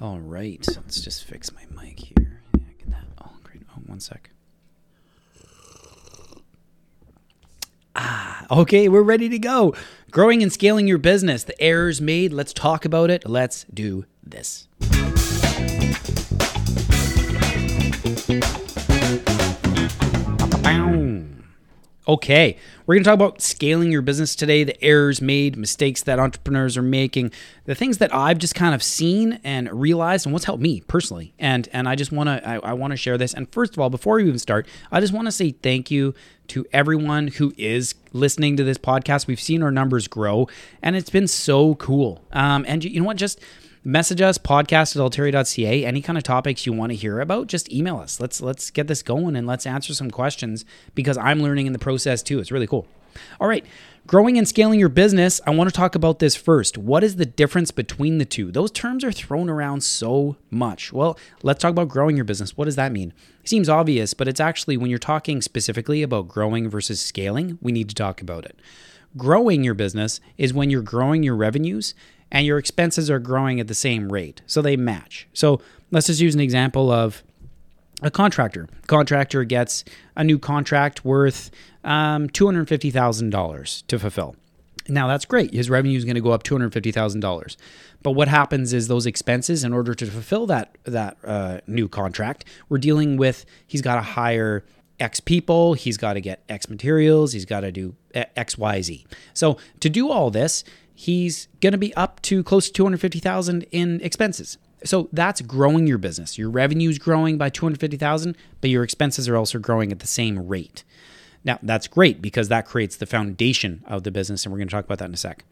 All right, let's just fix my mic here. Yeah, get that. Oh, great. Oh, one sec. Ah, okay, we're ready to go. Growing and scaling your business. The errors made. Let's talk about it. Let's do this. Okay, we're going to talk about scaling your business today, the errors made, mistakes that entrepreneurs are making, the things that I've just kind of seen and realized, and what's helped me personally. And and I just want to I, I want to share this. And first of all, before we even start, I just want to say thank you to everyone who is listening to this podcast. We've seen our numbers grow, and it's been so cool. Um, and you know what, just message us podcast at alteri.ca any kind of topics you want to hear about just email us let's let's get this going and let's answer some questions because i'm learning in the process too it's really cool all right growing and scaling your business i want to talk about this first. What is the difference between the two? Those terms are thrown around so much. Well let's talk about growing your business. What does that mean? It seems obvious but it's actually when you're talking specifically about growing versus scaling we need to talk about it. Growing your business is when you're growing your revenues and your expenses are growing at the same rate. So they match. So let's just use an example of a contractor. Contractor gets a new contract worth um, $250,000 to fulfill. Now that's great. His revenue is going to go up $250,000. But what happens is those expenses, in order to fulfill that that uh, new contract, we're dealing with. He's got to hire X people. He's got to get X materials. He's got to do X, Y, Z. So to do all this, he's going to be up to close to 250,000 in expenses. So that's growing your business. Your revenue is growing by 250,000, but your expenses are also growing at the same rate. Now, that's great because that creates the foundation of the business and we're going to talk about that in a sec.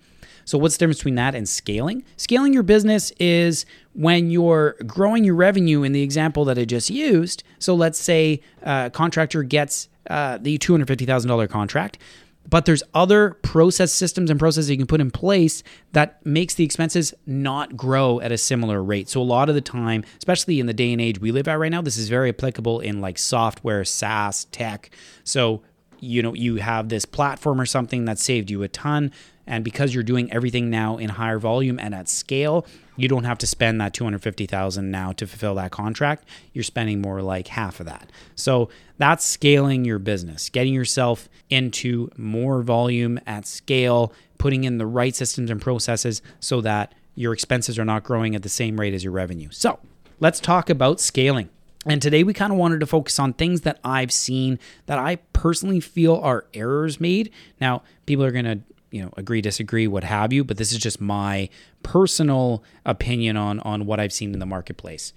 So what's the difference between that and scaling? Scaling your business is when you're growing your revenue in the example that I just used. So let's say a contractor gets uh, the $250,000 contract but there's other process systems and processes you can put in place that makes the expenses not grow at a similar rate. So a lot of the time especially in the day and age we live at right now this is very applicable in like software saas tech. So you know you have this platform or something that saved you a ton and because you're doing everything now in higher volume and at scale you don't have to spend that 250,000 now to fulfill that contract. You're spending more like half of that. So that's scaling your business, getting yourself into more volume at scale, putting in the right systems and processes so that your expenses are not growing at the same rate as your revenue. So let's talk about scaling. And today we kind of wanted to focus on things that I've seen that I personally feel are errors made. Now, people are going to you know agree disagree what have you but this is just my personal opinion on on what i've seen in the marketplace.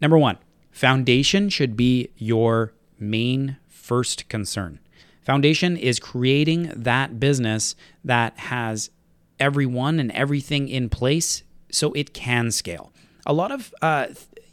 Number one foundation should be your main first concern. Foundation is creating that business that has everyone and everything in place so it can scale. A lot of uh,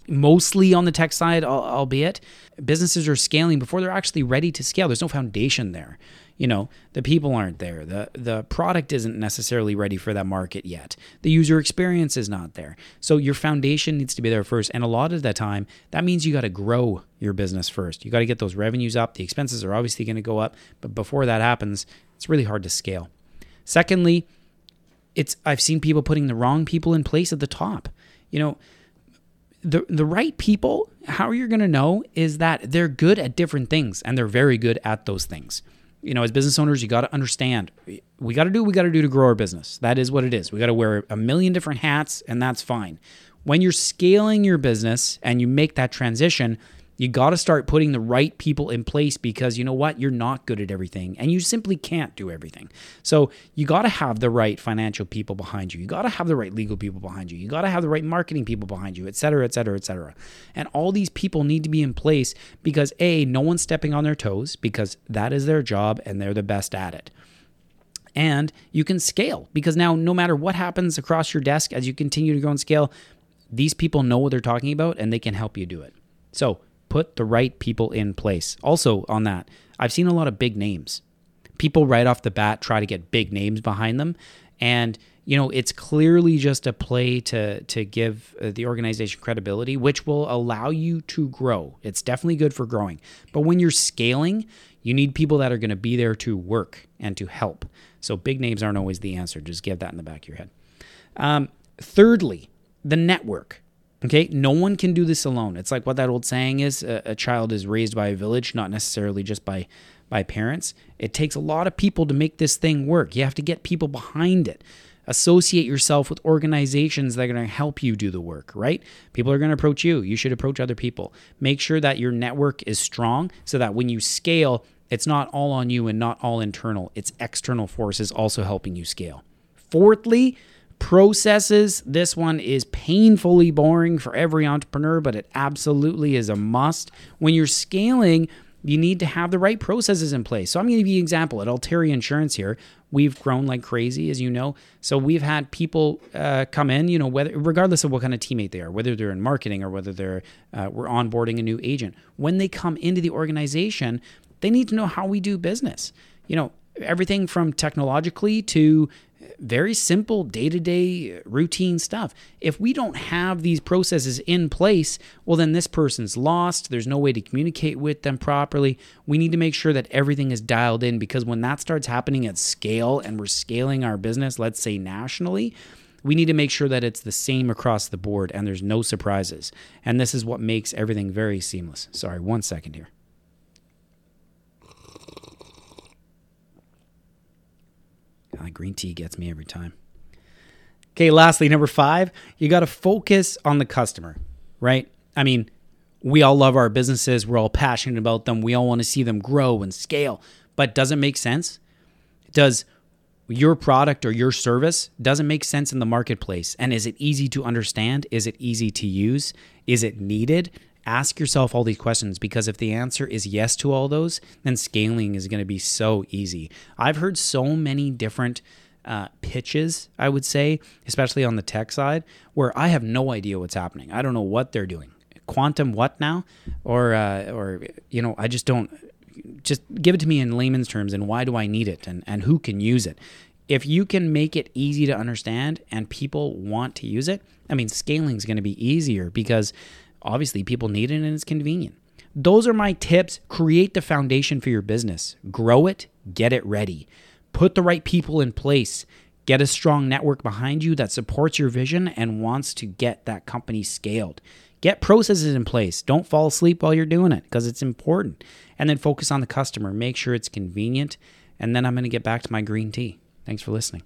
mostly on the tech side albeit businesses are scaling before they're actually ready to scale. There's no foundation there you know the people aren't there. The the product isn't necessarily ready for that market yet. The user experience is not there. So your foundation needs to be there first. And a lot of the time that means you got to grow your business first. You got to get those revenues up. The expenses are obviously going to go up. But before that happens it's really hard to scale. Secondly it's i've seen people putting the wrong people in place at the top. You know the the right people how you're going to know is that they're good at different things and they're very good at those things you know, as business owners, you got to understand we got to do what we got to do to grow our business. That is what it is. We got to wear a million different hats, and that's fine. When you're scaling your business and you make that transition, you got to start putting the right people in place because you know what? You're not good at everything and you simply can't do everything. So you got to have the right financial people behind you. You got to have the right legal people behind you. You got to have the right marketing people behind you, et cetera, et cetera, et cetera. And all these people need to be in place because A, no one's stepping on their toes because that is their job and they're the best at it and you can scale because now no matter what happens across your desk as you continue to grow and scale these people know what they're talking about and they can help you do it so put the right people in place. Also, on that, I've seen a lot of big names. People right off the bat try to get big names behind them. And, you know, it's clearly just a play to, to give uh, the organization credibility, which will allow you to grow. It's definitely good for growing. But when you're scaling, you need people that are going to be there to work and to help. So big names aren't always the answer. Just give that in the back of your head. Um, thirdly, the network Okay, no one can do this alone. It's like what that old saying is: a, a, child is raised by a village, not necessarily just by by parents. It takes a lot of people to make this thing work. You have to get people behind it. Associate yourself with organizations that are going to help you do the work, right? People are going to approach you. You should approach other people. Make sure that your network is strong so that when you scale, it's not all on you and not all internal. It's external forces also helping you scale. Fourthly, processes. This one is painfully boring for every entrepreneur, but it absolutely is a must. When you're scaling, you need to have the right processes in place. So I'm going to give you an example at Alteri Insurance here. We've grown like crazy, as you know. So we've had people uh, come in, you know, whether regardless of what kind of teammate they are, whether they're in marketing or whether they're uh, we're onboarding a new agent. When they come into the organization, they need to know how we do business. You know, everything from technologically to very simple day to day routine stuff. If we don't have these processes in place, well, then this person's lost. There's no way to communicate with them properly. We need to make sure that everything is dialed in because when that starts happening at scale and we're scaling our business, let's say nationally, we need to make sure that it's the same across the board and there's no surprises. And this is what makes everything very seamless. Sorry, one second here. Uh, green tea gets me every time. Okay, lastly, number five, you got to focus on the customer, right? I mean, we all love our businesses. We're all passionate about them. We all want to see them grow and scale. But does it make sense? Does your product or your service doesn't make sense in the marketplace? And is it easy to understand? Is it easy to use? Is it needed? Ask yourself all these questions because if the answer is yes to all those, then scaling is going to be so easy. I've heard so many different uh, pitches, I would say, especially on the tech side, where I have no idea what's happening. I don't know what they're doing. Quantum what now? Or, uh, or you know, I just don't. Just give it to me in layman's terms and why do I need it and, and who can use it. If you can make it easy to understand and people want to use it, I mean, scaling is going to be easier because obviously people need it and it's convenient. Those are my tips. Create the foundation for your business, grow it, get it ready, put the right people in place, get a strong network behind you that supports your vision and wants to get that company scaled. Get processes in place. Don't fall asleep while you're doing it because it's important. And then focus on the customer. Make sure it's convenient. And then I'm going to get back to my green tea. Thanks for listening.